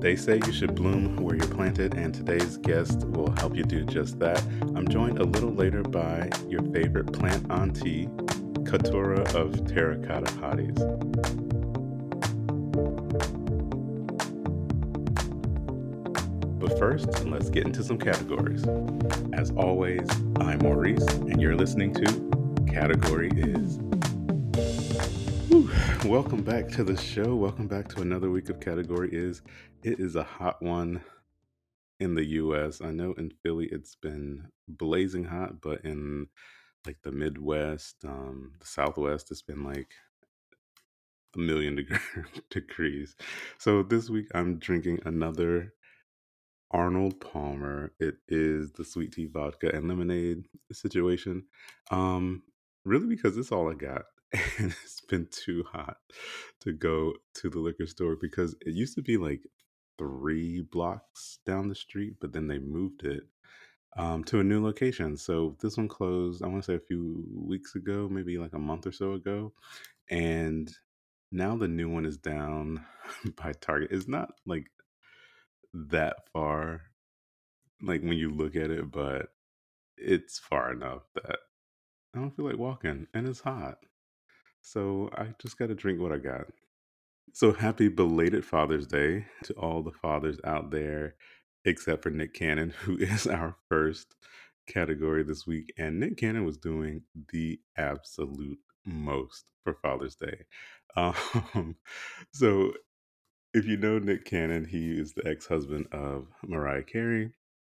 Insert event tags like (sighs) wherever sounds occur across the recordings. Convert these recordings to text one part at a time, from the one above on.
They say you should bloom where you're planted, and today's guest will help you do just that. I'm joined a little later by your favorite plant auntie, Katura of Terracotta Hotties. But first, let's get into some categories. As always, I'm Maurice, and you're listening to Category Is. (laughs) Welcome back to the show. Welcome back to another week of Category Is. It is a hot one in the US. I know in Philly it's been blazing hot, but in like the Midwest, um, the Southwest, it's been like a million (laughs) deg- degrees. So this week I'm drinking another Arnold Palmer. It is the sweet tea vodka and lemonade situation. Um, really because it's all I got. (laughs) And it's been too hot to go to the liquor store because it used to be like three blocks down the street, but then they moved it um, to a new location. So this one closed, I want to say a few weeks ago, maybe like a month or so ago. And now the new one is down (laughs) by Target. It's not like that far, like when you look at it, but it's far enough that I don't feel like walking and it's hot. So I just got to drink what I got. So happy belated Father's Day to all the fathers out there, except for Nick Cannon, (laughs) who is our first category this week. And Nick Cannon was doing the absolute most for Father's Day. (laughs) Um, so if you know Nick Cannon, he is the ex husband of Mariah Carey.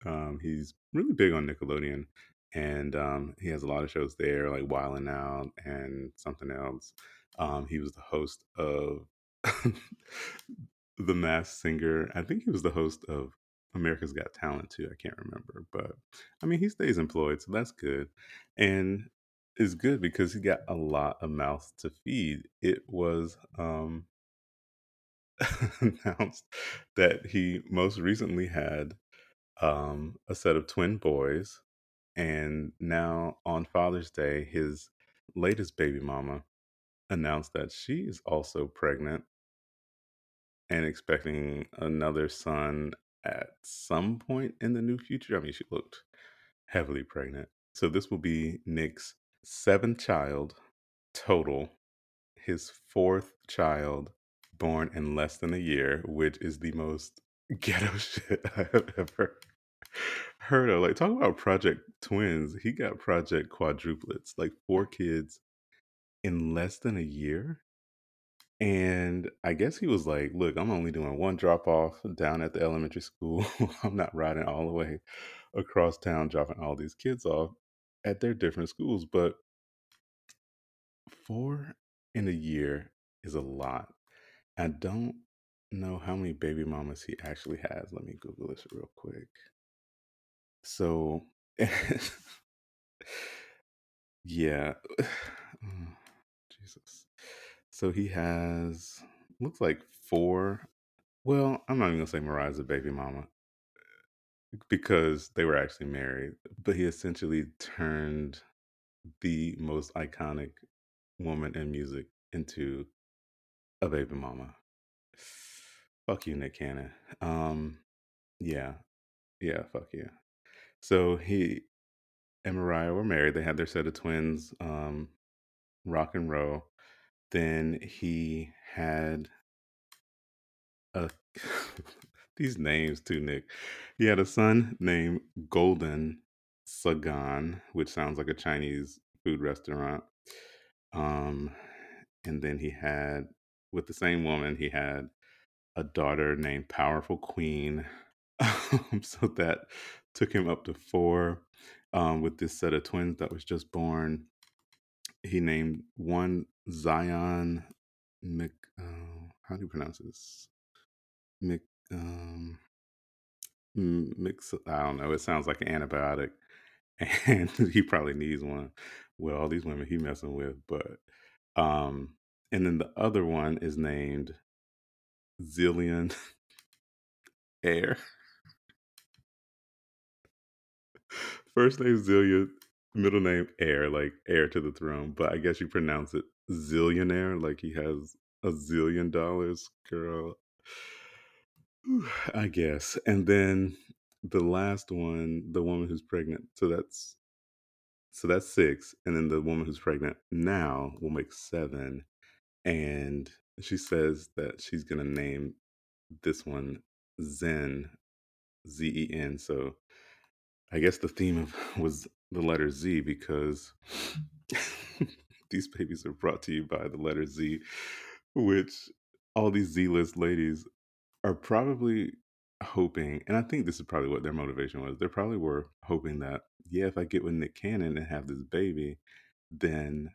Um, he's really big on Nickelodeon, and um, he has a lot of shows there, like Wildin' Out and something else. Um, he was the host of (laughs) The Masked Singer. I think he was the host of America's Got Talent too. I can't remember, but I mean, he stays employed, so that's good. And it's good because he got a lot of mouths to feed. It was um, (laughs) announced that he most recently had um, a set of twin boys, and now on Father's Day, his latest baby mama announced that she is also pregnant and expecting another son at some point in the new future. I mean, she looked heavily pregnant. So this will be Nick's seventh child total, his fourth child born in less than a year, which is the most (laughs) ghetto shit I have ever heard of. Like, talk about Project Twins. He got Project Quadruplets, like four kids in less than a year. And I guess he was like, look, I'm only doing one drop off down at the elementary school. (laughs) I'm not riding all the way across town dropping all these kids off at their different schools. But four in a year is a lot. I don't know how many baby mamas he actually has. Let me Google this real quick. So, (laughs) yeah. Oh, (sighs) Jesus. So he has, looks like four. Well, I'm not even going to say Mariah's a baby mama because they were actually married, but he essentially turned the most iconic woman in music into a baby mama. Fuck you, Nick Cannon. Um, yeah, yeah, fuck you. So he and Mariah were married. They had their set of twins, um, rock and roll. Then he had a (laughs) these names too, Nick. He had a son named Golden Sagon, which sounds like a Chinese food restaurant. Um, and then he had with the same woman, he had a daughter named Powerful Queen. (laughs) Um, so that took him up to four. Um, with this set of twins that was just born, he named one Zion Mc. Uh, how do you pronounce this? Mc. Um, mix. I don't know. It sounds like an antibiotic, (laughs) and he probably needs one. With all these women he messing with, but um, and then the other one is named Zillion (laughs) Air. First name Zillion, middle name Heir, like heir to the throne. But I guess you pronounce it zillionaire, like he has a zillion dollars, girl. (sighs) I guess. And then the last one, the woman who's pregnant. So that's so that's six, and then the woman who's pregnant now will make seven. And she says that she's gonna name this one Zen, Z E N. So I guess the theme of (laughs) was the letter Z because (laughs) these babies are brought to you by the letter Z, which all these Z list ladies are probably hoping, and I think this is probably what their motivation was. They probably were hoping that, yeah, if I get with Nick Cannon and have this baby, then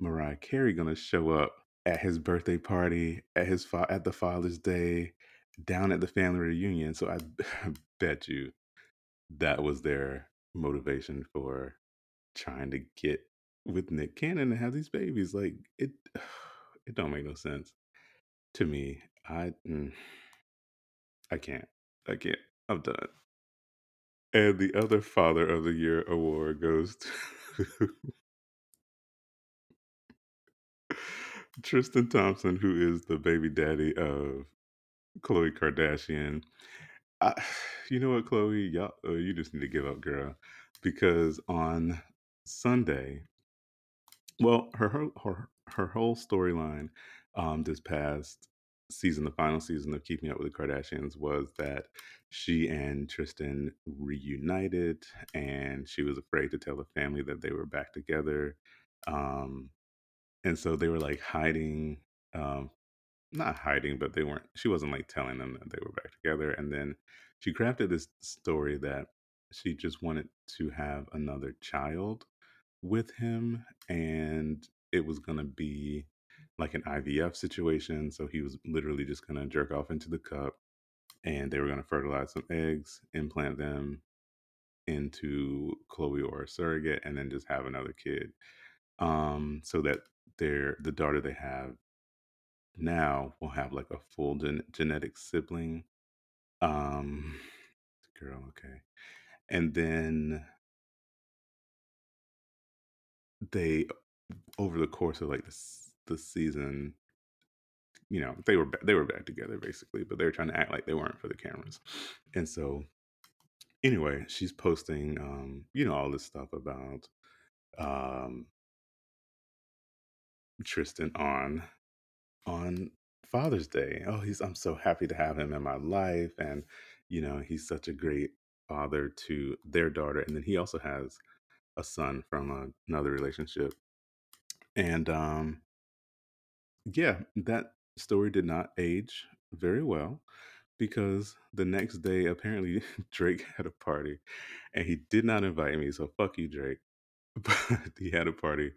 Mariah Carey gonna show up at his birthday party, at his fa- at the Father's Day, down at the family reunion. So I, (laughs) I bet you that was their motivation for trying to get with Nick Cannon and have these babies. Like it, (sighs) it don't make no sense to me. I, mm, I can't. I can't. I'm done. And the other Father of the Year award goes to (laughs) Tristan Thompson, who is the baby daddy of Khloe Kardashian. (sighs) You know what, Khloe? Y'all, uh, you just need to give up, girl, because on Sunday, well, her her her, her whole storyline um, this past season, the final season of Keeping Up with the Kardashians, was that she and Tristan reunited, and she was afraid to tell the family that they were back together. Um, and so they were like hiding um, not hiding, but they weren't. She wasn't like telling them that they were back together. And then she crafted this story that she just wanted to have another child with him, and it was gonna be like an IVF situation. So he was literally just gonna jerk off into the cup, and they were gonna fertilize some eggs, implant them into Khloe or a surrogate, and then just have another kid. Um, so that their the daughter they have now will have like a full gen- genetic sibling. Um, (sighs) girl, okay, and then they over the course of like the the season, you know, they were they were back together basically, but they were trying to act like they weren't for the cameras, and so anyway, she's posting, um, you know, all this stuff about um Tristan on on Father's Day. Oh, he's I'm so happy to have him in my life and you know, he's such a great father to their daughter and then he also has a son from a, another relationship. And um yeah, that story did not age very well because the next day apparently (laughs) Drake had a party and he did not invite me, so fuck you Drake. (laughs) But he had a party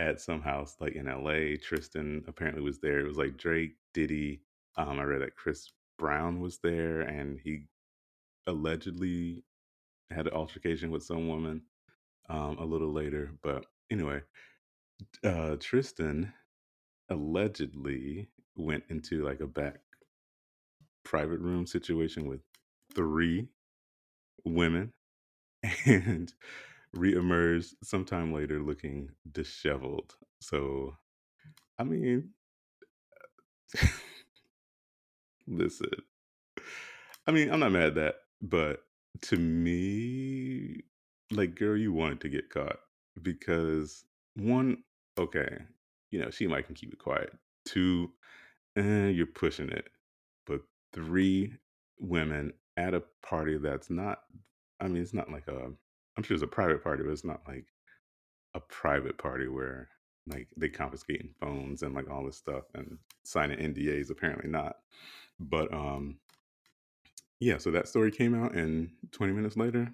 at some house like in LA. Tristan apparently was there. It was like Drake, Diddy. Um, I read that Chris Brown was there, and he allegedly had an altercation with some woman um, a little later. But anyway, uh, Tristan allegedly went into like a back private room situation with three women (laughs) and reemerged sometime later looking disheveled. So, I mean, (laughs) Listen, I mean, I'm not mad at that, but to me, like, girl, you wanted to get caught because one, okay, you know, she might can keep it quiet. Two, eh, you're pushing it. But three women at a party that's not, I mean, it's not like a, I'm sure it's a private party, but it's not like a private party where like they confiscating phones and like all this stuff and signing NDAs. Apparently not. But um, yeah. So that story came out, and 20 minutes later,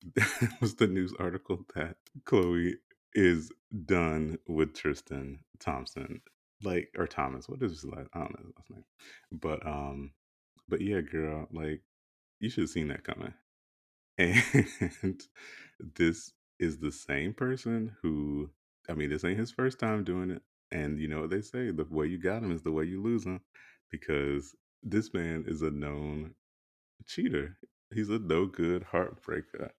(laughs) was the news article that Khloe is done with Tristan Thompson, like or Thomas. What is his last? I don't know his last name, but um, but yeah, girl, like you should have seen that coming. And (laughs) this is the same person who, I mean, this ain't his first time doing it. And you know what they say the way you got him is the way you lose him because this man is a known cheater. He's a no good heartbreaker.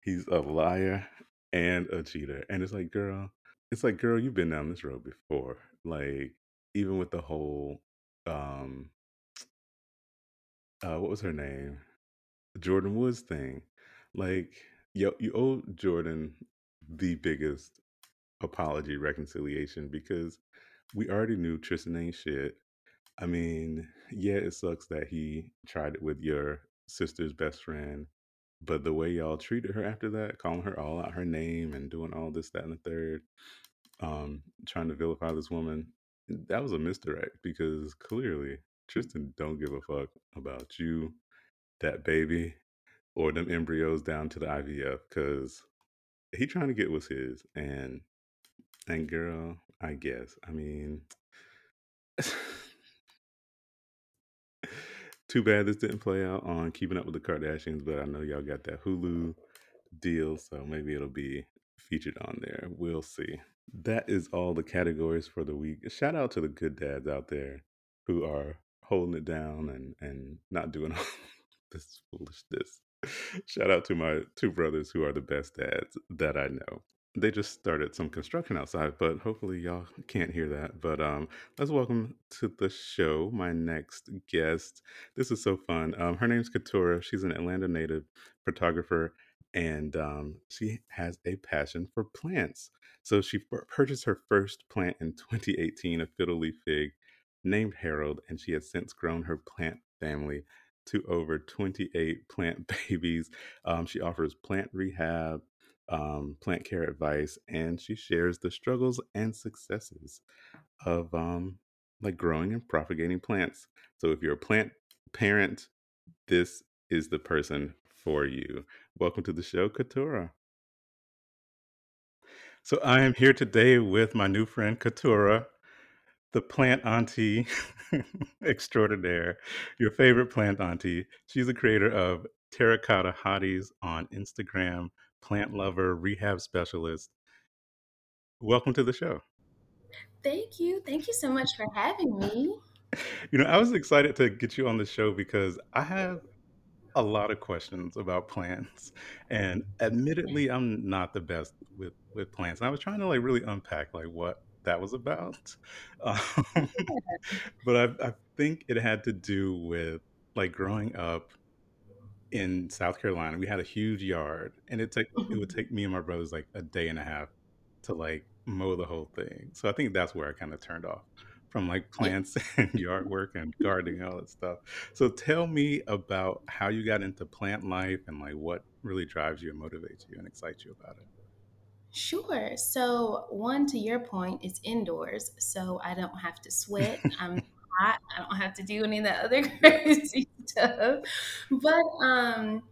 He's a liar and a cheater. And it's like, girl, it's like, girl, you've been down this road before. Like, even with the whole um uh, what was her name? Jordyn Woods thing. Like, yo, you owe Jordyn the biggest apology reconciliation because we already knew Tristan ain't shit. I mean, yeah, it sucks that he tried it with your sister's best friend, but the way y'all treated her after that, calling her all out her name and doing all this, that, and the third, um, trying to vilify this woman, that was a misdirect because clearly Tristan don't give a fuck about you, that baby, or them embryos down to the IVF because he trying to get what's his and and girl, I guess. I mean (laughs) too bad this didn't play out on Keeping Up with the Kardashians, but I know y'all got that Hulu deal, so maybe it'll be featured on there. We'll see. That is all the categories for the week. Shout out to the good dads out there who are holding it down and and not doing (laughs) all this foolishness. Shout out to my two brothers who are the best dads that I know. They just started some construction outside, but hopefully y'all can't hear that. But um, let's welcome to the show my next guest. This is so fun. Um, her name's Katura. She's an Atlanta native photographer, and um, she has a passion for plants. So she purchased her first plant in 2018, a fiddle leaf fig named Harold, and she has since grown her plant family to over 28 plant (laughs) babies. Um, she offers plant rehab, um, plant care advice, and she shares the struggles and successes of um, like growing and propagating plants. So if you're a plant parent, this is the person for you. Welcome to the show, Katura. So I am here today with my new friend Katura, the plant auntie (laughs) extraordinaire, your favorite plant auntie. She's the creator of Terracotta Hotties on Instagram, plant lover, rehab specialist. Welcome to the show. Thank you. Thank you so much for having me. You know, I was excited to get you on the show because I have a lot of questions about plants and admittedly i'm not the best with with plants and i was trying to like really unpack like what that was about (laughs) um, but I, I think it had to do with like growing up in south carolina we had a huge yard and it took it would take me and my brothers like a day and a half to like mow the whole thing so i think that's where i kind of turned off from like plants (laughs) and yard work and gardening and all that stuff. So tell me about how you got into plant life and like what really drives you and motivates you and excites you about it. Sure. So, one to your point is indoors, so I don't have to sweat. (laughs) I'm hot. I don't have to do any of that other (laughs) crazy stuff. But um,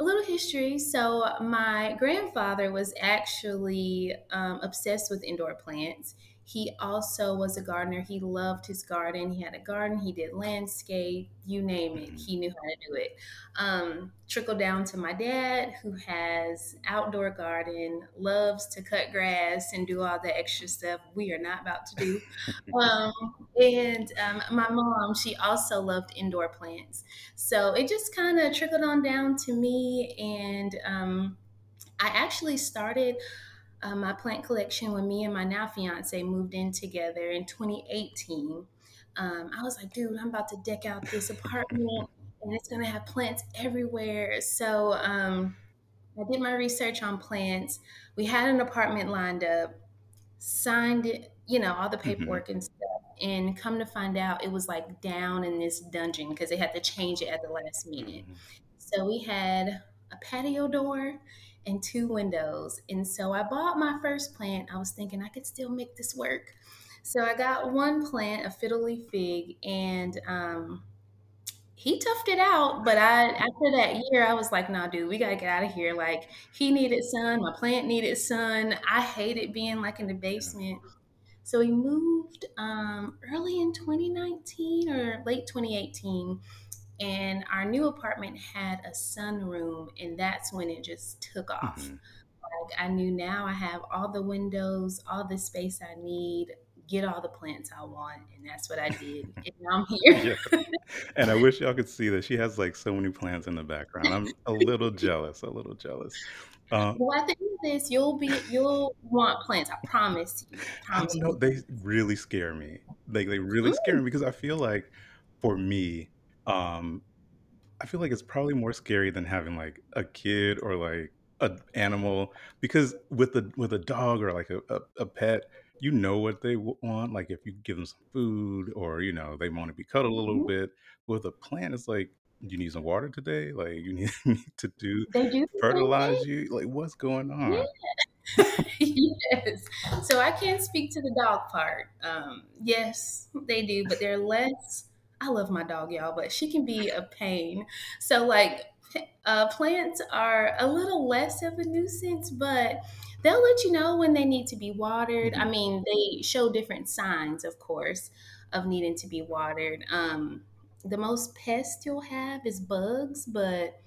A little history. So, my grandfather was actually um, obsessed with indoor plants. He also was a gardener. He loved his garden. He had a garden. He did landscape, you name it. hmm He knew how to do it. Um, trickle down to my dad, who has outdoor garden, loves to cut grass and do all the extra stuff we are not about to do. (laughs) Um, and um, my mom, she also loved indoor plants. So it just kind of trickled on down to me. And um, I actually started uh, my plant collection when me and my now fiance moved in together in 2018. Um, I was like, dude, I'm about to deck out this apartment and it's going to have plants everywhere. So um, I did my research on plants. We had an apartment lined up signed it, you know, all the hmm paperwork and stuff. And come to find out, it was like down in this dungeon because they had to change it at the last minute. hmm So we had a patio door and two windows. And so I bought my first plant. I was thinking I could still make this work. So I got one plant, a fiddle leaf fig, and um, he toughed it out. But I, after that year, I was like, "Nah, dude, we gotta get out of here." Like he needed sun, my plant needed sun. I hated being like in the basement. So we moved um, early in 2019 or late 2018, and our new apartment had a sunroom, and that's when it just took off. hmm Like I knew now I have all the windows, all the space I need, get all the plants I want, and that's what I did. (laughs) And now I'm Yeah. here. And I wish y'all could see that she has like so many plants in the background. I'm a little jealous, a little jealous. Uh, well, at the end of this, you'll be you'll want plants. I promise you. Promise know. They really scare me. Like they really scare Mm, me because I feel like for me, um, I feel like it's probably more scary than having like a kid or like an animal because with the with a dog or like a, a, a pet, you know what they want. Like if you give them some food or you know they want to be cuddled a little Mhm. bit. With a plant, it's like you need some water today. Like you (laughs) need, need to do They do fertilize you. Like what's going Yeah. on? (laughs) yes. So I can't speak to the dog part. Um, yes, they do, but they're less. I love my dog, y'all, but she can be a pain. So, like, uh, plants are a little less of a nuisance, but they'll let you know when they need to be watered. I hmm mean, they show different signs, of course, of needing to be watered. Um, the most pest you'll have is bugs, but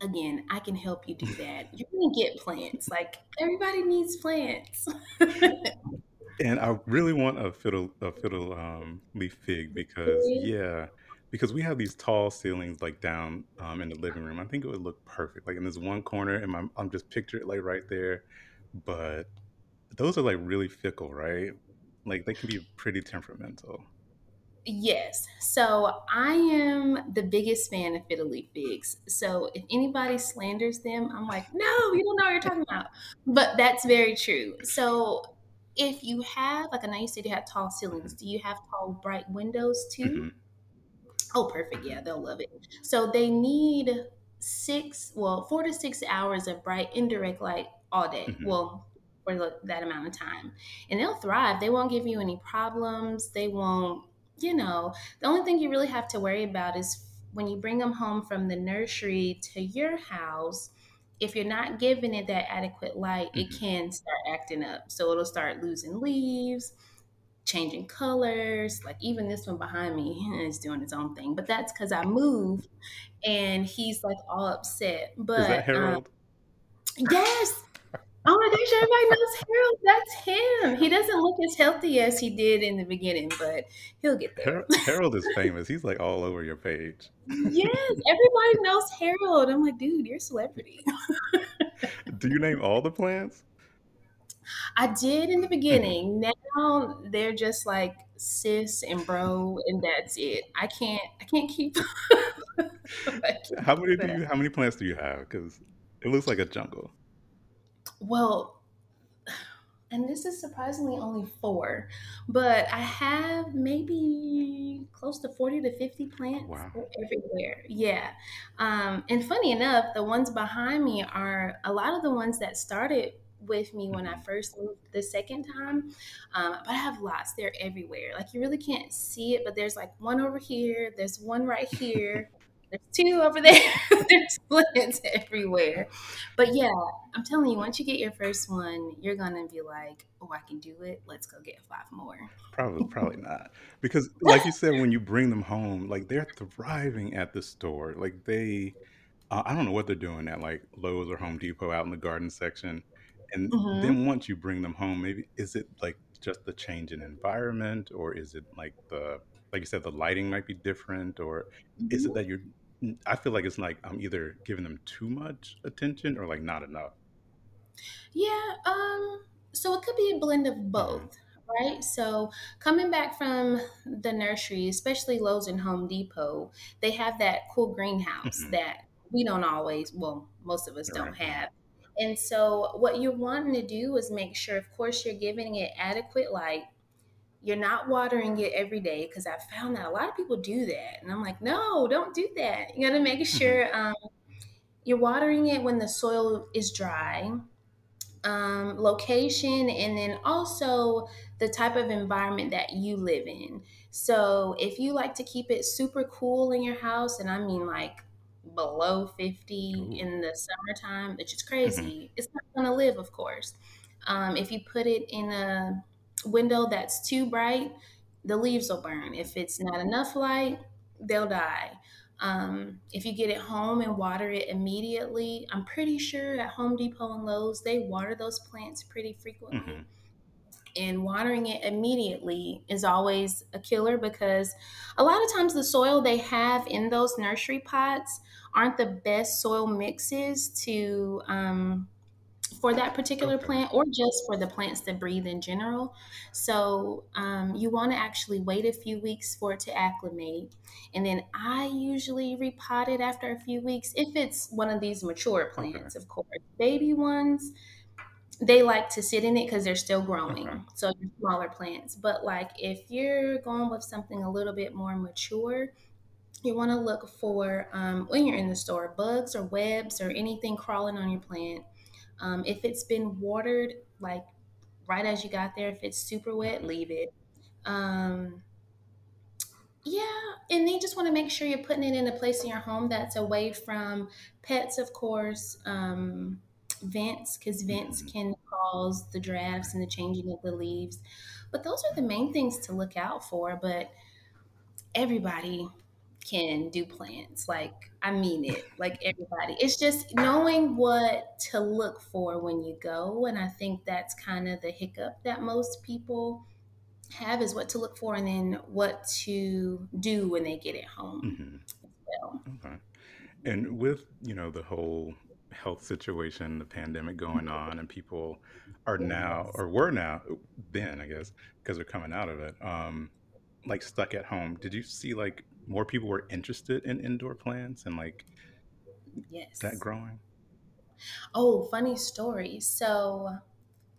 again, I can help you do (laughs) that. You're gonna get plants. Like everybody needs plants. (laughs) And I really want a fiddle a fiddle um, leaf fig because yeah, because we have these tall ceilings like down um, in the living room. I think it would look perfect, like in this one corner, and my, I'm just picture it like right there. But those are like really fickle, right? Like they can be pretty temperamental. Yes. So I am the biggest fan of fiddle leaf figs. So if anybody slanders them, I'm like, no, you don't know what you're talking about. But that's very true. So if you have, like I know you said you have tall ceilings, do you have tall, bright windows too? hmm Oh, perfect. Yeah, they'll love it. So they need six, well, four to six hours of bright indirect light all day. hmm Well, for that amount of time. And they'll thrive. They won't give you any problems. They won't, you know, the only thing you really have to worry about is when you bring them home from the nursery to your house. If you're not giving it that adequate light, it hmm can start acting up. So it'll start losing leaves changing colors. Like even this one behind me (laughs) is doing its own thing, but that's because I moved and he's like all upset. Is that But um, Harold? yes, oh my gosh, everybody knows Harold. That's him. He doesn't look as healthy as he did in the beginning, but he'll get there. Harold is famous. He's like all over your page. yes, everybody knows Harold. I'm like, dude, you're a celebrity. (laughs) Do you name all the plants? I did in the hmm beginning. Now they're just like sis and bro, and that's it. I can't. I can't keep. (laughs) I can't How many do you? How many plants do you have? Because it looks like a jungle. Well, and this is surprisingly only four, but I have maybe close to 40 to 50 Oh plants. wow. Everywhere. Yeah. Um, and funny enough, the ones behind me are a lot of the ones that started with me when I hmm first moved the second time. Um, but I have lots. They're everywhere. Like you really can't see it, but there's like one over here, there's one right here. (laughs) There's two over there. (laughs) there's plants everywhere. But yeah, I'm telling you, once you get your first one, you're gonna be like, "Oh, I can do it. Let's go get five more." Probably, (laughs) probably not. Because, like you said, when you bring them home, like they're thriving at the store. Like they, uh, I don't know what they're doing at like Lowe's or Home Depot out in the garden section. And hmm then once you bring them home, maybe is it like just the change in environment, or is it like the, like you said, the lighting might be different, or is it hmm that you're? I feel like it's like I'm either giving them too much attention or like not enough. Yeah. Um. So it could be a blend of hmm both, right? So coming back from the nursery, especially Lowe's and Home Depot, they have that cool greenhouse hmm that we don't always, well, most of us don't have. And so what you're wanting to do is make sure, of course, you're giving it adequate light You're not watering it every day because I found that a lot of people do that. And I'm like, no, don't do that. You got to make hmm sure um, you're watering it when the soil is dry um, location, and then also the type of environment that you live in. So, if you like to keep it super cool in your house, and I mean like below 50 Ooh. in the summertime, which is hmm crazy, it's not going to live, of course. Um, if you put it in a window that's too bright, the leaves will burn. If it's not enough light, they'll die. Um, if you get it home and water it immediately, I'm pretty sure at Home Depot and Lowe's, they water those plants pretty frequently. hmm And watering it immediately is always a killer because a lot of times the soil they have in those nursery pots aren't the best soil mixes to um, for that particular Okay. plant or just for the plants that breathe in general. So um, you want to actually wait a few weeks for it to acclimate. And then I usually repot it after a few weeks if it's one of these mature Okay. plants, of course. Baby ones, they like to sit in it because they're still Okay. growing. So smaller plants. But like if you're going with something a little bit more mature, you want to look for um, when you're in the store bugs or webs or anything crawling on your plant. Um, if it's been watered, like right as you got there, if it's super wet, Mhm. leave it. Um, yeah, and then you just want to make sure you're putting it in a place in your home that's away from pets, of course, um, vents, because vents Mhm. can cause the drafts and the changing of the leaves. But those are the main things to look out for. But everybody can do plants. Like, I mean it. Like, everybody. It's just knowing what to look for when you go. And I think that's kind of the hiccup that most people have is what to look for and then what to do when they get it home. Mhm. Well, Okay. And with, you know, the whole health situation, the pandemic going on, and people are now, or were now, then, I guess, because they're coming out of it, um, like stuck at home. Did you see like more people were interested in indoor plants and like yes. that growing? Oh, funny story. So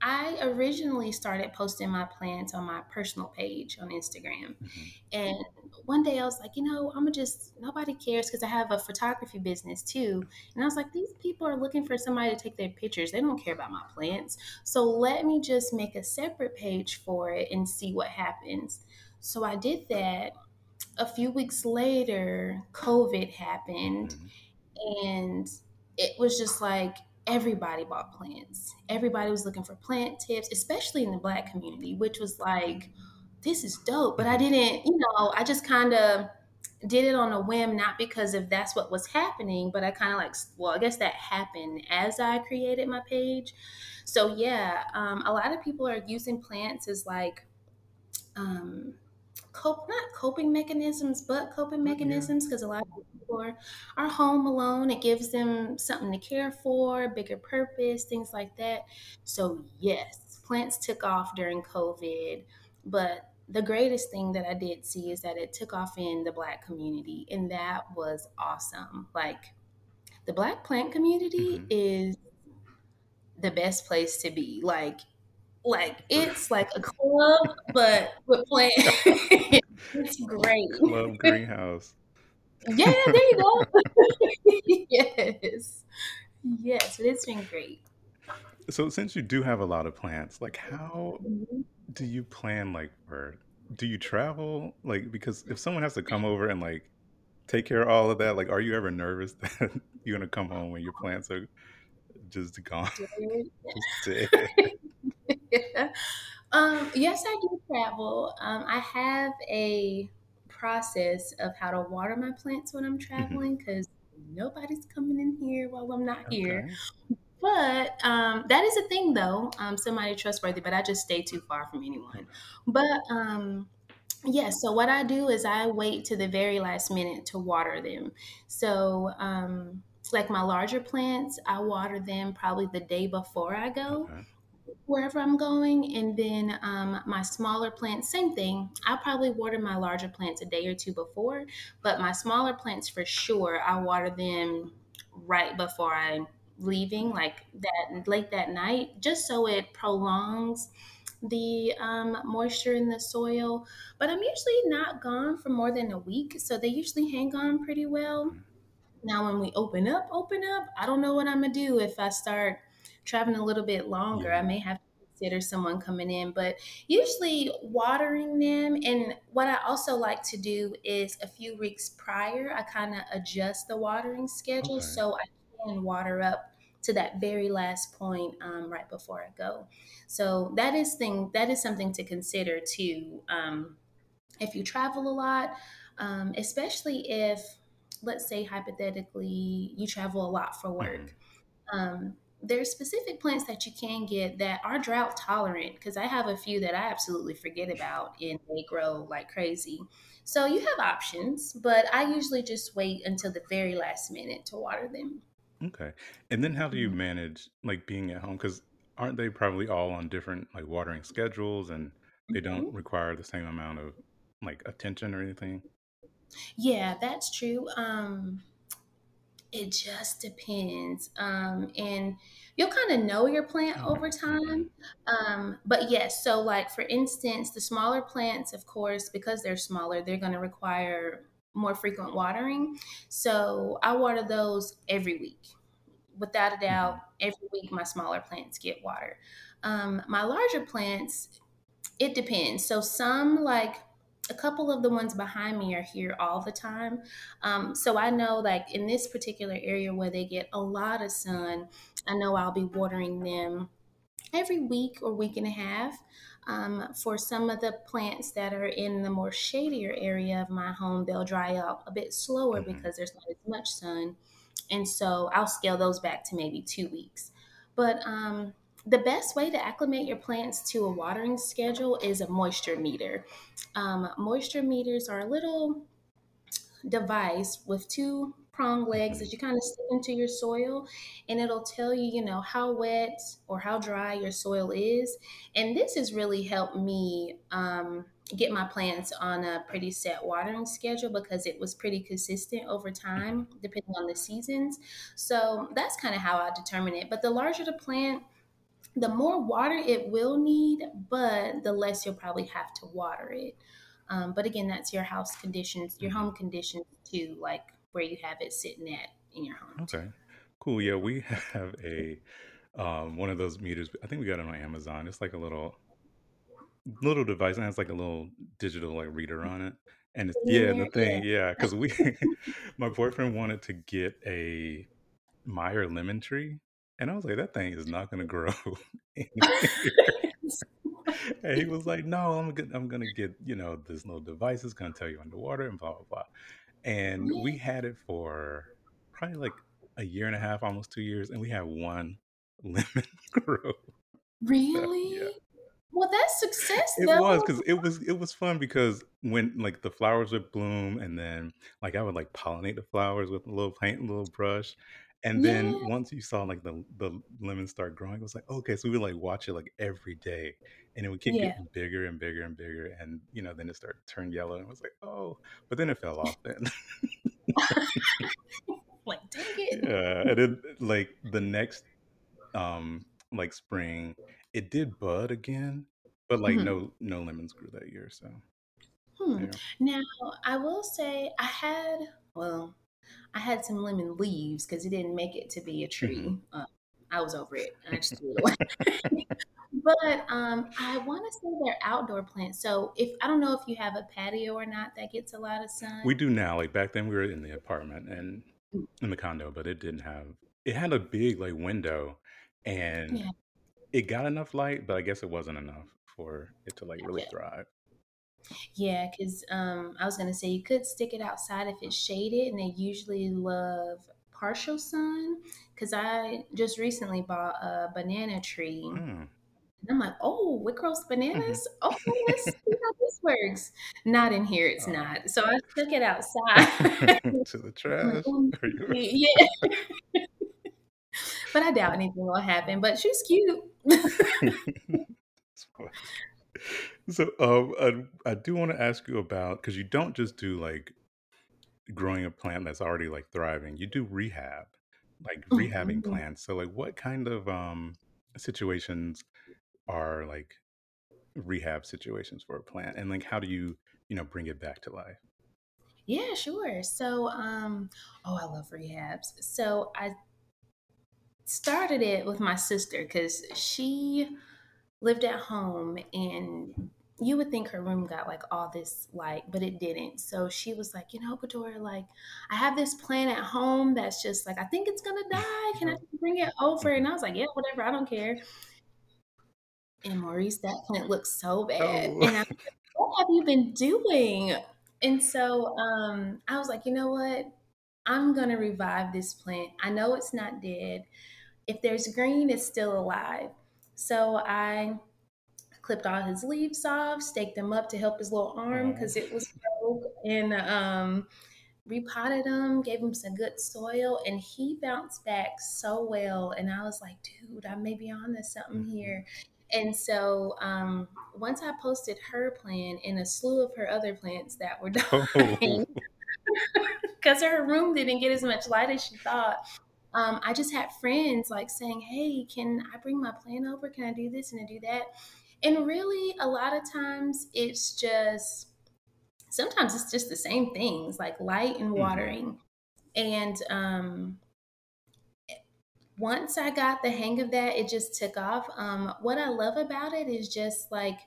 I originally started posting my plants on my personal page on Instagram. hmm And one day I was like, you know, I'm gonna just, nobody cares because I have a photography business too. And I was like, these people are looking for somebody to take their pictures. They don't care about my plants. So let me just make a separate page for it and see what happens. So I did that. A few weeks later, COVID happened hmm and it was just like everybody bought plants. Everybody was looking for plant tips, especially in the black community, which was like, this is dope. But I hmm didn't, you know, I just kind of did it on a whim, not because if that's what was happening, but I kind of like, well, I guess that happened as I created my page. So yeah, um, a lot of people are using plants as like um, cope not coping mechanisms but coping mechanisms because a lot of people are, are home alone. It gives them something to care for bigger purpose things like that. So yes plants took off during covid but the greatest thing that i did see is that it took off in the black community and that was awesome. Like the black plant community hmm is the best place to be. Like like (laughs) it's like a club, but with plants. (laughs) (laughs) it's great. Club greenhouse. yeah, there you go. yes, yes, but it's been great. So since you do have a lot of plants, like how Mhm. do you plan like for do you travel? Like because if someone has to come over and like take care of all of that, like are you ever nervous that you're gonna come home and your plants are just gone, just (laughs) (laughs) um, yes, I do travel. Um, I have a process of how to water my plants when I'm hmm traveling because nobody's coming in here while I'm not here. Okay. But um, that is a thing, though. Um, somebody trustworthy, but I just stay too far from anyone. But um, yeah, so what I do is I wait to the very last minute to water them. So, um, like my larger plants, I water them probably the day before I go Okay. wherever I'm going. And then um, my smaller plants, same thing. I'll probably water my larger plants a day or two before, but my smaller plants for sure, I water them right before I'm leaving, like that late that night, just so it prolongs the um, moisture in the soil. But I'm usually not gone for more than a week, so they usually hang on pretty well. Now, when we open up, open up, I don't know what I'm gonna do if I start traveling a little bit longer. I may have to consider someone coming in, but usually watering them. And what I also like to do is a few weeks prior, I kind of adjust the watering schedule Okay. so I can water up to that very last point um, right before I go. So that is thing that is something to consider too. Um, if you travel a lot, um, especially if, let's say, hypothetically, you travel a lot for work. Um, there's specific plants that you can get that are drought tolerant because I have a few that I absolutely forget about and they grow like crazy. So you have options, but I usually just wait until the very last minute to water them. Okay. And then how do you Mhm. manage like being at home? Because aren't they probably all on different like watering schedules and they don't Mhm. require the same amount of like attention or anything? Yeah, that's true. Um, it just depends. Um, and you'll kind of know your plant Oh, over time. Um, but yes, so like for instance, the smaller plants, of course, because they're smaller, they're going to require more frequent watering. So I water those every week. Without a doubt, hmm every week my smaller plants get water. Um, my larger plants, It depends. So some like a couple of the ones behind me are here all the time. Um, so I know like in this particular area where they get a lot of sun, I know I'll be watering them every week or week and a half. Um, for some of the plants that are in the more shadier area of my home, they'll dry out a bit slower hmm because there's not as much sun. And so I'll scale those back to maybe two weeks. But um, the best way to acclimate your plants to a watering schedule is a moisture meter. Um, moisture meters are a little device with two prong legs that you kind of stick into your soil and it'll tell you you know how wet or how dry your soil is. And this has really helped me um, get my plants on a pretty set watering schedule because it was pretty consistent over time depending on the seasons. So that's kind of how i determine it. But the larger the plant the more water it will need, but the less you'll probably have to water it. Um, but again, that's your house conditions, your hmm home conditions too, like where you have it sitting at in your home too. Okay. Cool. Yeah, we (laughs) have a um one of those meters. I think we got it on Amazon. It's like a little little device and has like a little digital like reader on it. And it's yeah, the thing, yeah, because we (laughs) my boyfriend wanted to get a Meyer lemon tree. And I was like, that thing is not gonna grow. (laughs) (laughs) And he was like, no, I'm gonna I'm gonna get, you know, this little device is gonna tell you underwater and blah blah blah. And we had it for probably like a year and a half, almost two years, and we had one (laughs) lemon grow. So yeah. Really? Well, that's success though. It was because it was it was fun because when like the flowers would bloom and then like I would like pollinate the flowers with a little paint, a little brush. And then Yeah, once you saw like the the lemons start growing, it was like, okay, so we would like watch it like every day. And it would keep yeah. getting bigger and bigger and bigger. And you know, then it started to turn yellow and it was like, oh, but then it fell off then. (laughs) Like, dang (laughs) it. yeah. And then like the next um like spring, it did bud again, but like Mhm. no no lemons grew that year. So Hmm. yeah. Now, I will say I had, well, I had some lemon leaves because it didn't make it to be a tree. Uh, I was over it. I just threw it away. (laughs) But um, I want to say they're outdoor plants. So if I don't know if you have a patio or not that gets a lot of sun. We do now. Like back then, we were in the apartment and in the condo, but it didn't have. It had a big like window, and Yeah, it got enough light, but I guess it wasn't enough for it to like really thrive. Yeah, because um, I was gonna say you could stick it outside if it's shaded, and they usually love partial sun. Because I just recently bought a banana tree, and Mm. I'm like, oh, it grows hmm bananas. (laughs) Okay, let's see how this works. Not in here, it's Oh. not. So I stuck it (laughs) outside. to the (laughs) trash. "Oh, yeah, but I doubt anything will happen. But she's cute. So, um, I, I do want to ask you about because you don't just do like growing a plant that's already like thriving. You do rehab, like rehabbing Mhm. plants. So, like, what kind of um situations are like rehab situations for a plant and like how do you you know bring it back to life Yeah, sure. So, um, oh, I love rehabs. So I started it with my sister because she lived at home and you would think her room got like all this light, but it didn't. So she was like, you know, Katora, like I have this plant at home that's just like I think it's gonna (laughs) die. Can I bring it over? And. I was like, yeah, whatever, I don't care. And Maurice, that plant looks so bad. oh And I was (laughs) like, what have you been doing? And so um, I was like, you know what? I'm gonna revive this plant. I know it's not dead. If there's green, it's still alive. So I clipped all his leaves off, staked them up to help his little arm oh because it was broke, and um, repotted him, gave him some good soil, and he bounced back so well. And I was like, dude, I may be on to something Mhm. here. And so um, once I posted her plant and a slew of her other plants that were (laughs) Oh, dying because her room didn't get as much light as she thought. Um, I just had friends like saying, "Hey, can I bring my plant over? Can I do this and I do that?" And really, a lot of times it's just sometimes it's just the same things like light and Mhm. watering. And um, once I got the hang of that, it just took off. Um, what I love about it is just like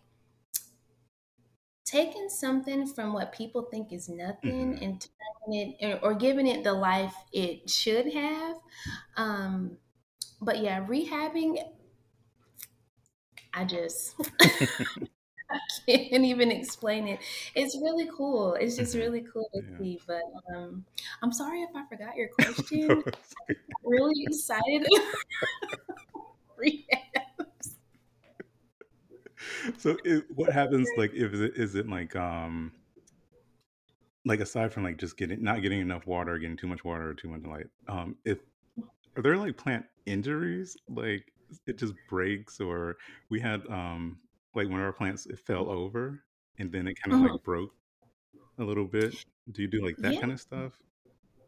taking something from what people think is nothing Mhm. and turning it or giving it the life it should have. Um, but yeah, rehabbing, I just (laughs) (laughs) I can't even explain it. It's really cool. It's just Mhm. really cool to Yeah. see. But um, I'm sorry if I forgot your (laughs) No, question. okay. Really excited. Rehab. (laughs) So it, what happens like if it is it like um like aside from like just getting not getting enough water, getting too much water or too much light, um if are there like plant injuries? Like it just breaks or we had um like one of our plants it fell over and then it kind of Mhm. like broke a little bit. Do you do like that Yeah. kind of stuff?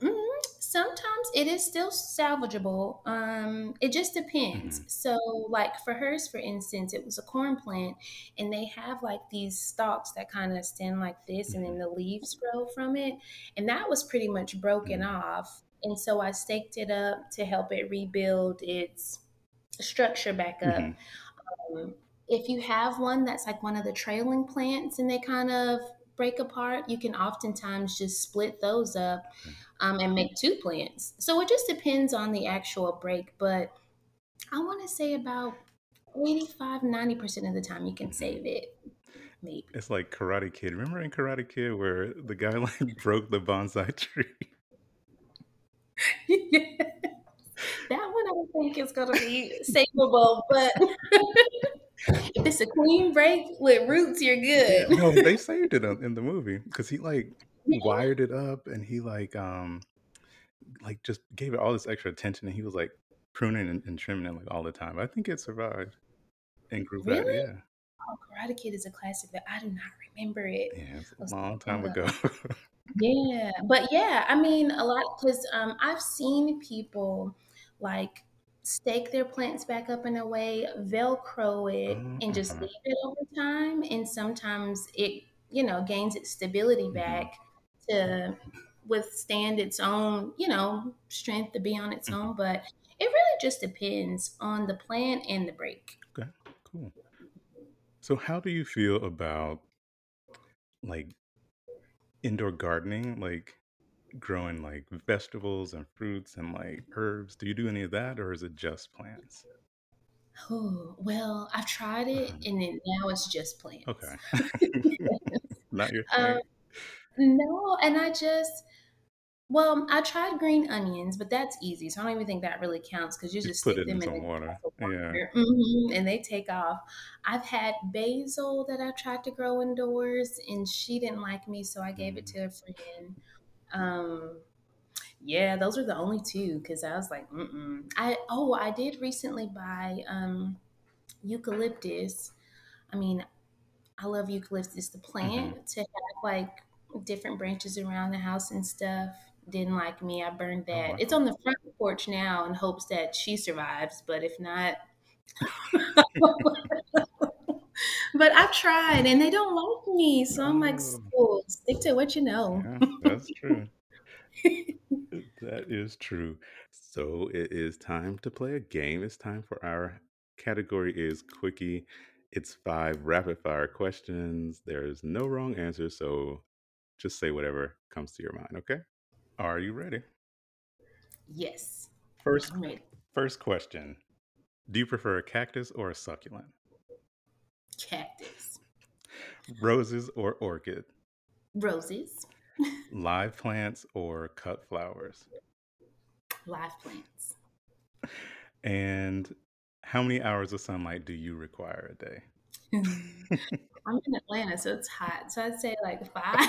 Mhm. Sometimes it is still salvageable. Um, it just depends. hmm So, like for hers, for instance, it was a corn plant, and they have like these stalks that kind of stand like this, and hmm then the leaves grow from it. And that was pretty much broken hmm off. And so I staked it up to help it rebuild its structure back up. Um, if you have one that's like one of the trailing plants and they kind of break apart, you can oftentimes just split those up um, and make two plants. So it just depends on the actual break, but I want to say about 85, 90% of the time you can hmm save it, maybe. It's like Karate Kid. Remember in Karate Kid where the guy (laughs) like broke the bonsai tree? (laughs) That one I don't think is going to be (laughs) savable, but if it's a clean break with roots, you're Yeah, good. no, they (laughs) saved it in the movie because he like wired it up and he like um like just gave it all this extra attention and he was like pruning and, and trimming it like all the time. I think it survived and grew back. Yeah, Oh, Karate Kid is a classic, but I do not remember it. yeah, it's a long time ago. ago. (laughs) Yeah, but yeah, I mean, a lot because um, I've seen people like stake their plants back up in a way, Velcro it, uh, and just uh-huh. leave it over time. And sometimes it, you know, gains its stability hmm back to withstand its own, you know, strength to be on its hmm own. But it really just depends on the plant and the break. Okay, cool. So how do you feel about like indoor gardening, like growing like vegetables and fruits and like herbs? Do you do any of that or is it just plants? Oh, well, I've tried it Uh-huh. and then now it's just plants. Okay. (laughs) (laughs) Not your Um, thing. no, and I just, well, I tried green onions, but that's easy. So I don't even think that really counts because you Just just put stick it them in some glass water. Yeah. water mhm, and they take off. I've had basil that I tried to grow indoors and she didn't like me, so I gave it Mm. to a friend. Um, yeah, those are the only two because I was like, mm-mm. I, oh, I did recently buy um, eucalyptus. I mean, I love eucalyptus, the plant, to have like different branches around the house and stuff. Didn't like me. I burned Oh that. It's on the front porch now in hopes that she survives, but if not, (laughs) (laughs) but I've tried and they don't like me. So I'm like, Oh school, stick to what you know. yeah, that's true. (laughs) That is true. So it is time to play a game. It's time for our category is quickie. It's five rapid fire questions. There's no wrong answer, so just say whatever comes to your mind, okay? Are you ready? yes, First ready. first question. Do you prefer a cactus or a succulent? Cactus, Roses or orchid? roses, Live plants or cut flowers? live plants. And how many hours of sunlight do you require a day? (laughs) I'm in Atlanta, so it's hot. So I'd say like five. (laughs)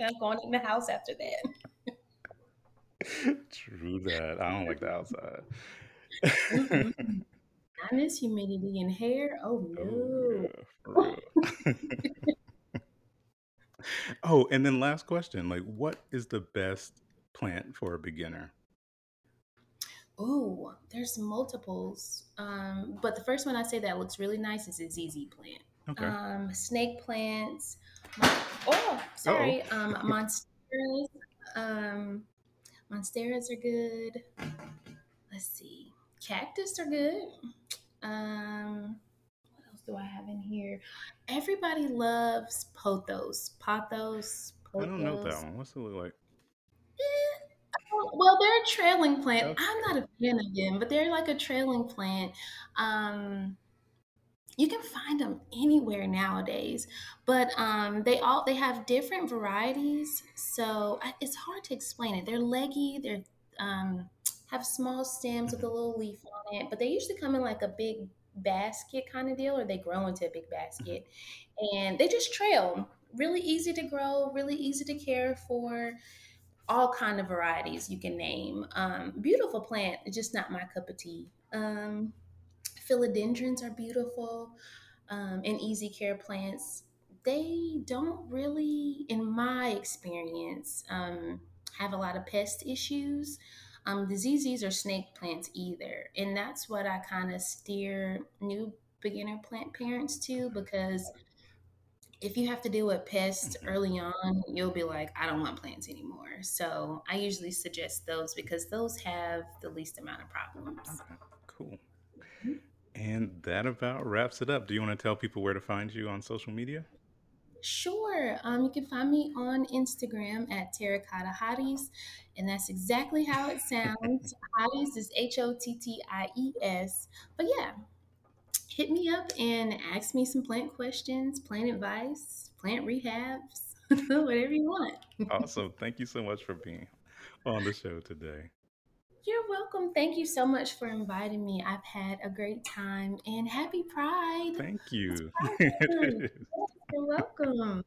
I'm going in the house after that. True that. I don't like the outside. Mm-hmm. (laughs) Mm-mm. Humidity, and hair. Oh Oh no. yeah, (laughs) oh, and then last question: like, what is the best plant for a beginner? Oh, there's multiples. Um, but the first one I say that looks really nice is a ZZ plant. Okay. Um, snake plants. Mon- oh, Uh-oh. sorry. Um, (laughs) monsteras. Um, monsteras are good. Let's see. Cactus are good. Um, what else do I have in here? Everybody loves pothos. Pothos. I don't know that one. What's it look like? Eh, oh, Well, they're a trailing plant. Okay. I'm not a fan of them, but they're like a trailing plant. Um, you can find them anywhere nowadays, but um, they all they have different varieties, so I, it's hard to explain it. They're leggy. They're um, have small stems with a Mhm. little leaf on it, but they usually come in like a big basket kind of deal, or they grow into a big basket, and they just trail. Really easy to grow, really easy to care for all kind of varieties you can name. Um, beautiful plant, just not my cup of tea. Um, philodendrons are beautiful um, and easy care plants. They don't really, in my experience, um, have a lot of pest issues. Um, ZZs are snake plants either, and that's what I kind of steer new beginner plant parents to because if you have to deal with pests Mhm. early on, you'll be like, I don't want plants anymore. So I usually suggest those because those have the least amount of problems. Okay. Cool. And that about wraps it up. Do you want to tell people where to find you on social media? Sure. Um, you can find me on Instagram at Terracotta Hotties, and that's exactly how it sounds. (laughs) Hotties is H O T T I E S. But yeah, hit me up and ask me some plant questions, plant advice, plant rehabs, (laughs) whatever you want. awesome. Thank you so much for being on the show today. You're welcome. Thank you so much for inviting me. I've had a great time and happy Pride. Thank you. (laughs) You're welcome.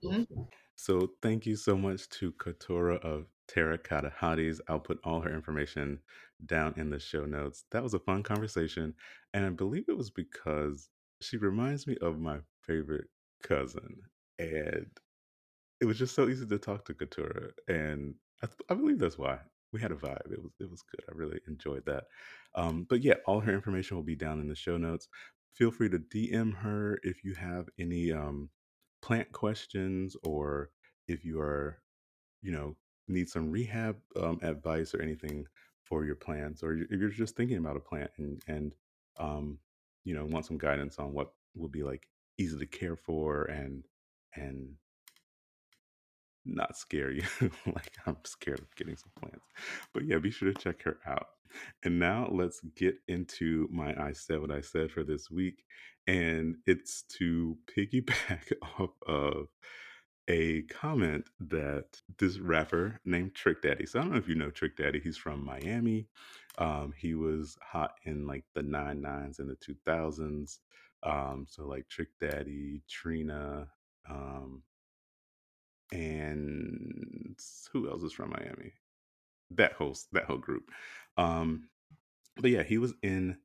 So thank you so much to Katora of Terracotta Hotties. I'll put all her information down in the show notes. That was a fun conversation, and I believe it was because she reminds me of my favorite cousin, and it was just so easy to talk to Katura, and I, th- I believe that's why we had a vibe. It was it was good. I really enjoyed that. Um, but yeah, all her information will be down in the show notes. Feel free to DM her if you have any um, plant questions or if you are, you know, need some rehab um, advice or anything for your plants, or if you're just thinking about a plant and and um, you know want some guidance on what will be like easy to care for and and not scare you. (laughs) like I'm scared of getting some plants. But yeah, be sure to check her out. And now let's get into my I said what I said for this week. And it's to piggyback (laughs) off of a comment that this rapper named Trick Daddy. So I don't know if you know Trick Daddy. He's from Miami. Um, he was hot in like the nine nines and the two thousands. Um, so like Trick Daddy, Trina, um, and who else is from Miami? That host, that whole group. Um, but yeah, he was in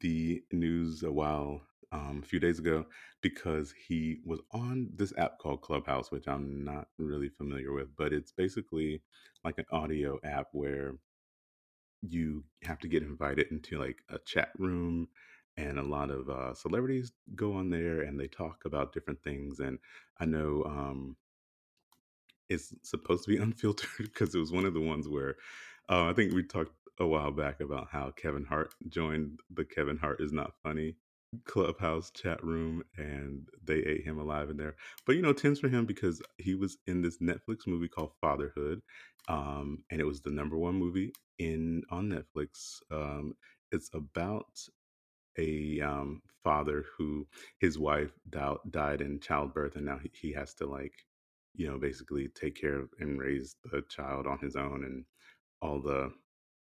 the news a while, um, a few days ago, because he was on this app called Clubhouse, which I'm not really familiar with, but it's basically like an audio app where you have to get invited into like a chat room and a lot of uh, celebrities go on there and they talk about different things and i know um, it's supposed to be (laughs) unfiltered because it was one of the ones where uh, I think we talked a while back about how Kevin Hart joined the Kevin Hart is not funny clubhouse chat room and they ate him alive in there. But you know, Tim's for him because he was in this Netflix movie called Fatherhood, um, and it was the number one movie in on Netflix. Um, it's about a um, father who his wife died, died in childbirth, and now he, he has to like, you know, basically take care of and raise the child on his own, and all the,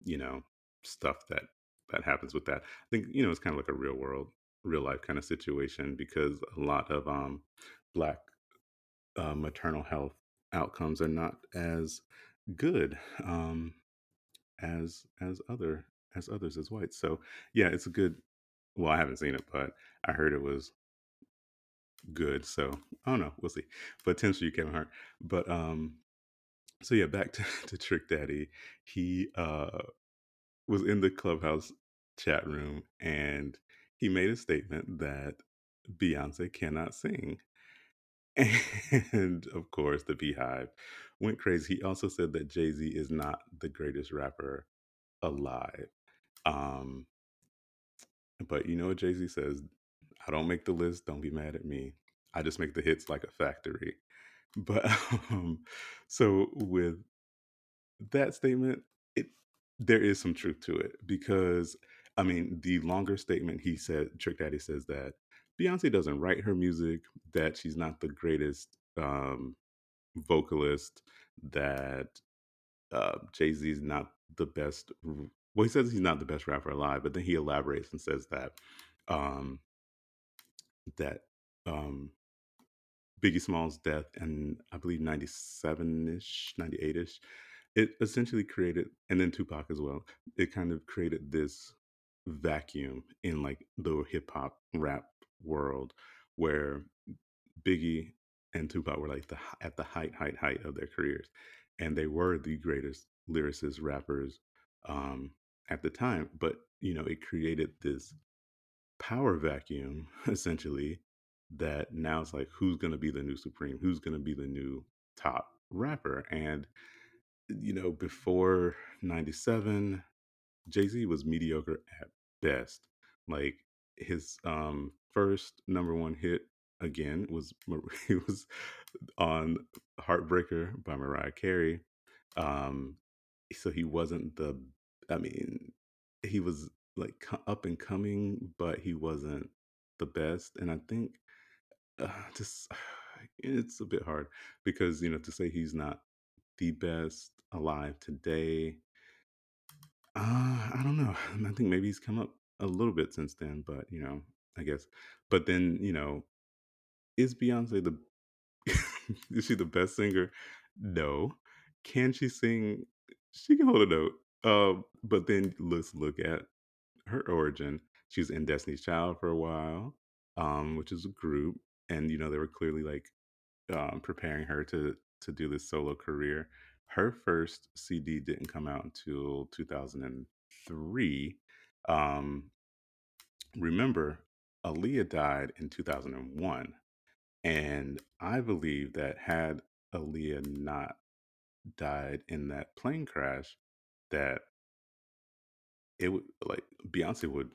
you know, stuff that that happens with that. I think you know it's kind of like a real world, real life kind of situation because a lot of um, black uh, maternal health outcomes are not as good um, as as other as others as whites. So yeah, it's a good. Well, I haven't seen it, but I heard it was good. So I don't know. We'll see. But tends for you, Kevin Hart. But um, so yeah, back (laughs) to, to Trick Daddy. He uh was in the clubhouse chat room and he made a statement that Beyonce cannot sing. (laughs) And of course, the BeyHive went crazy. He also said that Jay Z is not the greatest rapper alive. Um, but you know what Jay Z says? I don't make the list. Don't be mad at me. I just make the hits like a factory. (laughs) But um, so with that statement, it there is some truth to it because I mean the longer statement he said, Trick Daddy says that Beyonce doesn't write her music, that she's not the greatest um, vocalist, that uh, Jay Z is not the best. Well, he says he's not the best rapper alive, but then he elaborates and says that um, that um, Biggie Smalls' death and I believe ninety seven ish, ninety eight ish, it essentially created, and then Tupac as well. It kind of created this vacuum in like the hip hop rap world where Biggie and Tupac were like the at the height, height, height of their careers, and they were the greatest lyricists, rappers um, at the time. But you know, it created this power vacuum (laughs) essentially that now it's like who's going to be the new supreme? Who's going to be the new top rapper? And you know before 97 jay-z was mediocre at best. Like his um first number one hit again was (laughs) he was on heartbreaker by mariah carey. Um so he wasn't the i mean he was like up and coming but he wasn't the best and i think uh, just (sighs) it's a bit hard because you know to say he's not the best alive today uh i don't know. I think maybe he's come up a little bit since then but you know i guess but then you know is beyonce the (laughs) is she the best singer? No. Can she sing? She can hold a note um but then let's look at her origin. She was in Destiny's Child for a while, um, which is a group, and you know they were clearly like um, preparing her to to do this solo career. Her first CD didn't come out until 2003. Um, remember, Aaliyah died in 2001, and I believe that had Aaliyah not died in that plane crash, that it would like Beyonce would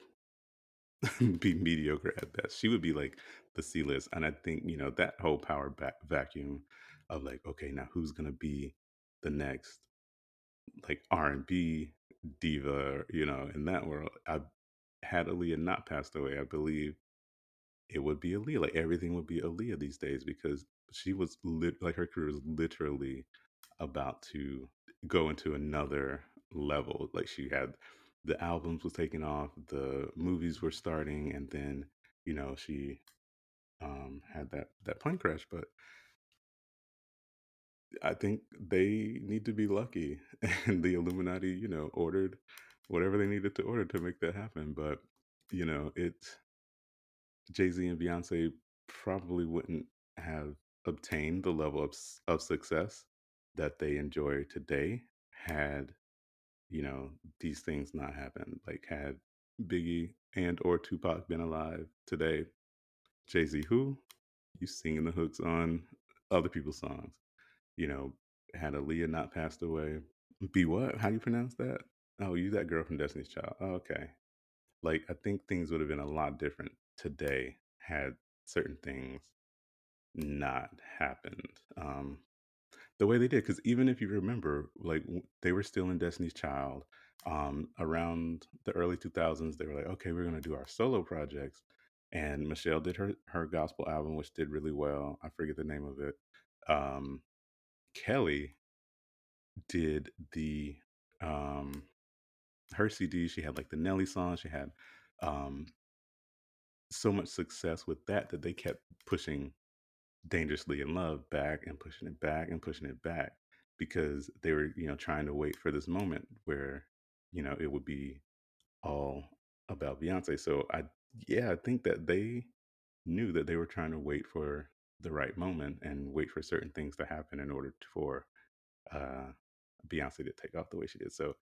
(laughs) be mediocre at best. She would be like the C list, and I think you know that whole power vacuum of like, okay, now who's gonna be the next like R and B diva, you know, in that world? I had Aaliyah not passed away, I believe it would be Aaliyah. Like everything would be Aaliyah these days because she was lit like her career was literally about to go into another level. Like she had the albums was taking off, the movies were starting, and then you know she um, had that that plane crash. But I think they need to be lucky, (laughs) and the Illuminati, you know, ordered whatever they needed to order to make that happen. But you know, it Jay Z and Beyonce probably wouldn't have obtained the level of of success that they enjoy today had you know these things not happened. Like had Biggie and or Tupac been alive today, Jay Z who you singing the hooks on other people's songs. You know, had Aaliyah not passed away, be what? How do you pronounce that? Oh, you that girl from Destiny's Child. Oh, okay. Like I think things would have been a lot different today had certain things not happened um, the way they did. Because even if you remember, like w- they were still in Destiny's Child um, around the early 2000s. They were like, okay, we're going to do our solo projects. And Michelle did her her gospel album, which did really well. I forget the name of it. Um, Kelly did the um, her CD. She had like the Nelly song. She had um, so much success with that that they kept pushing dangerously in love back and pushing it back and pushing it back because they were you know trying to wait for this moment where you know it would be all about Beyonce. So I yeah, I think that they knew that they were trying to wait for the right moment and wait for certain things to happen in order for uh, Beyonce to take off the way she did. So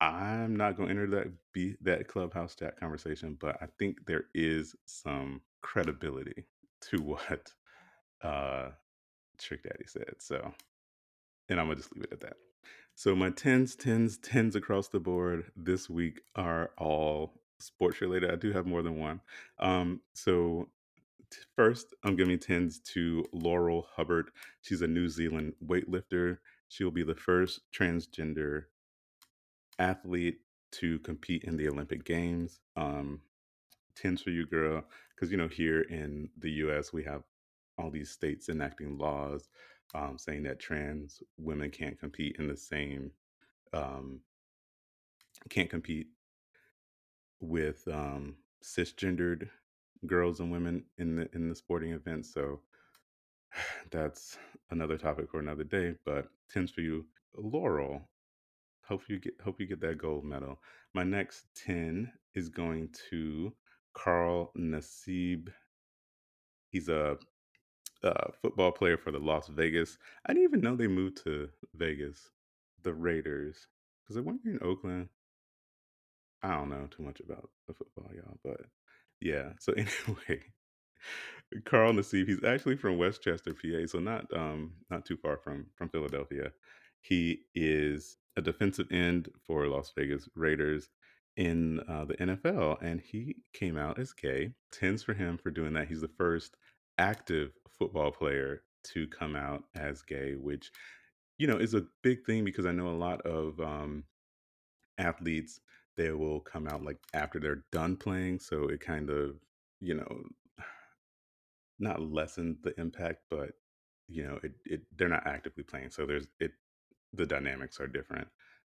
I'm not going to enter that be that clubhouse chat conversation, but I think there is some credibility to (laughs) what uh, Trick Daddy said. So, and I'm gonna just leave it at that. So my tens, tens, tens across the board this week are all sports related. I do have more than one. Um, so t- first, I'm giving tens to Laurel Hubbard. She's a New Zealand weightlifter. She will be the first transgender athlete to compete in the Olympic Games. Um, tens for you, girl, because you know here in the U.S. we have all these states enacting laws um, saying that trans women can't compete in the same um, can't compete with um, cisgendered girls and women in the in the sporting events. So (sighs) that's another topic for another day. But tens for you, Laurel. Hope you get hope you get that gold medal. My next ten is going to Carl Nassib. He's a, a football player for the Las Vegas. I didn't even know they moved to Vegas, the Raiders, because they weren't in Oakland. I don't know too much about the football, y'all, but yeah. So (laughs) anyway, Carl Nassib, he's actually from West Chester, PA, so not um not too far from from Philadelphia. He is a defensive end for Las Vegas Raiders in uh, the NFL, and he came out as gay. Tens for him for doing that. He's the first active football player to come out as gay, which you know is a big thing because I know a lot of um, athletes they will come out like after they're done playing so it kind of you know not lessen the impact but you know it, it they're not actively playing so there's it the dynamics are different.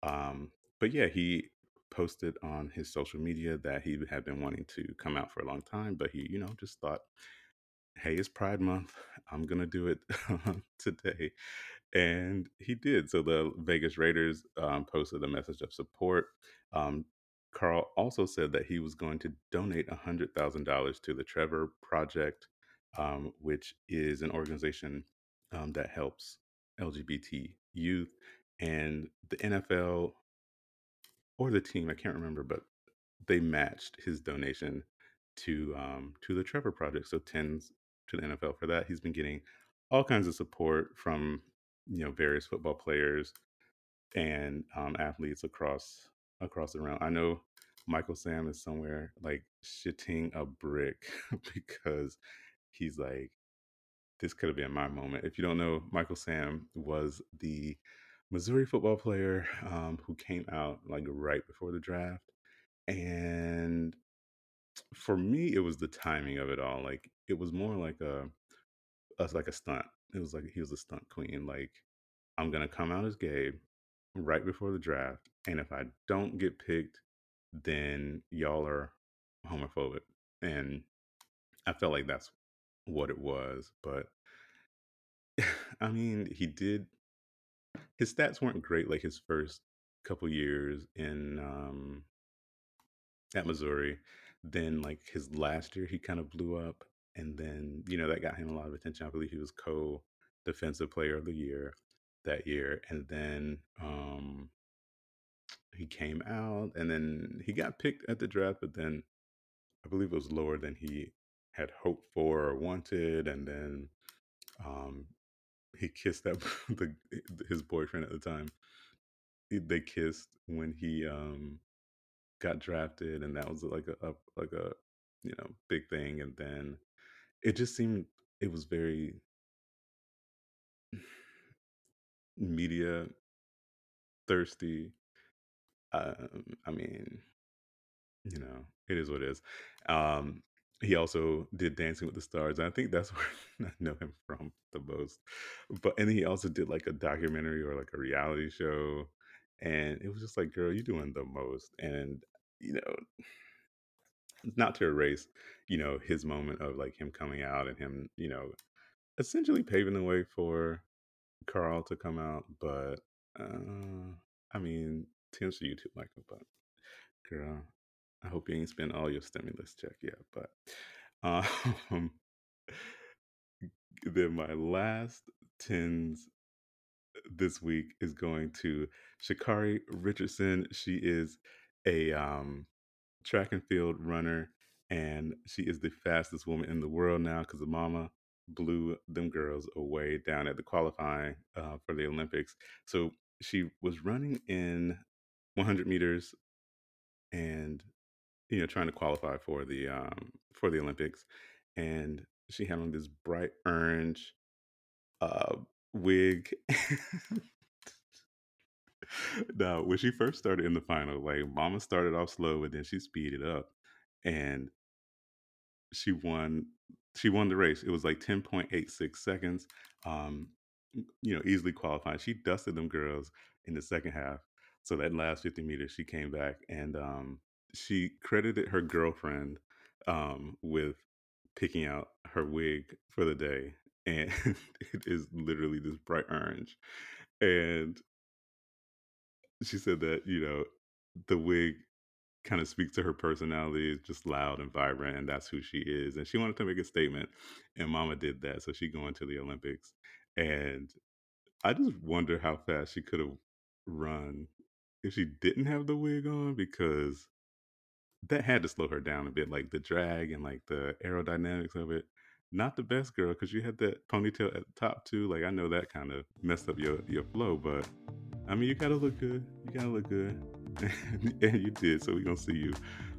Um but yeah he posted on his social media that he had been wanting to come out for a long time but he you know just thought hey it's pride month i'm gonna do it (laughs) today and he did. So the Vegas Raiders um, posted a message of support. Um, Carl also said that he was going to donate $100,000 to the Trevor Project, um, which is an organization um, that helps LGBT youth. And the NFL or the team, I can't remember, but they matched his donation to um, to the Trevor Project. So tens to the NFL for that. He's been getting all kinds of support from you know various football players and um, athletes across across the realm. I know Michael Sam is somewhere like shitting a brick (laughs) because he's like, this could have been my moment. If you don't know, Michael Sam was the Missouri football player um, who came out like right before the draft. And for me, it was the timing of it all. Like it was more like a, a like a stunt. It was like he was a stunt queen. Like I'm gonna come out as gay right before the draft, and if I don't get picked, then y'all are homophobic. And I felt like that's what it was. But (sighs) I mean, he did. His stats weren't great. Like his first couple years in um, at Missouri. Then like his last year, he kind of blew up, and then you know that got him a lot of attention. I believe he was co defensive player of the year that year, and then um, he came out, and then he got picked at the draft, but then I believe it was lower than he had hoped for or wanted, and then um, he kissed that (laughs) the his boyfriend at the time. They kissed when he um, got drafted, and that was like a, a like a you know big thing. And then it just seemed it was very media thirsty. Um, I mean, you know, it is what it is. Um, he also did Dancing with the Stars, and I think that's (laughs) where I know him from the most. But and he also did like a documentary or like a reality show, and it was just like, girl, you're doing the most. And you know, not to erase, you know, his moment of like him coming out and him, you know, essentially paving the way for Carl to come out. But uh, I mean, tends to you too, Michael. But girl, I hope you ain't spent all your stimulus check yet. But (laughs) um, then my last tens this week is going to Sha'Carri Richardson. She is a um, track and field runner, and she is the fastest woman in the world now because the mama blew them girls away down at the qualifying uh, for the Olympics. So she was running in 100 meters and you know trying to qualify for the um, for the Olympics, and she had on this bright orange uh, wig. (laughs) now, when she first started in the final, like Mama started off slow, and then she speeded up, and she won. She won the race. It was like ten point eight six seconds. Um, you know, easily qualified. She dusted them girls in the second half. So that last fifty meters, she came back and um, she credited her girlfriend um, with picking out her wig for the day, and (laughs) it is literally this bright orange. And she said that you know the wig kind of speaks to her personality it's just loud and vibrant and that's who she is and she wanted to make a statement and mama did that so she going to the olympics and i just wonder how fast she could have run if she didn't have the wig on because that had to slow her down a bit like the drag and like the aerodynamics of it not the best girl because you had that ponytail at the top too like i know that kind of messed up your your flow but I mean, you gotta look good. You gotta look good. (laughs) and you did. So we're gonna see you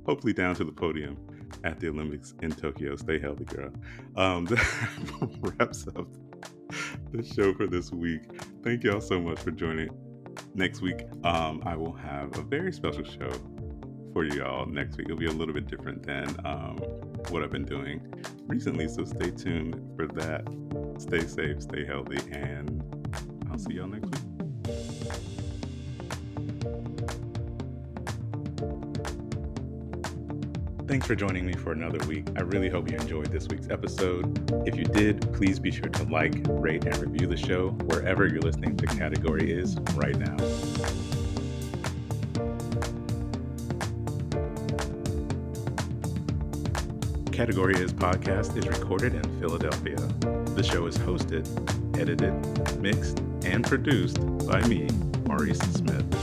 hopefully down to the podium at the Olympics in Tokyo. Stay healthy, girl. Um, (laughs) that wraps up the show for this week. Thank y'all so much for joining. Next week, um, I will have a very special show for y'all next week. It'll be a little bit different than um, what I've been doing recently. So stay tuned for that. Stay safe, stay healthy, and I'll see y'all next week. Thanks for joining me for another week. I really hope you enjoyed this week's episode. If you did, please be sure to like, rate, and review the show wherever you're listening to Category Is right now. Category Is podcast is recorded in Philadelphia. The show is hosted, edited, mixed, and produced by me, Maurice Smith.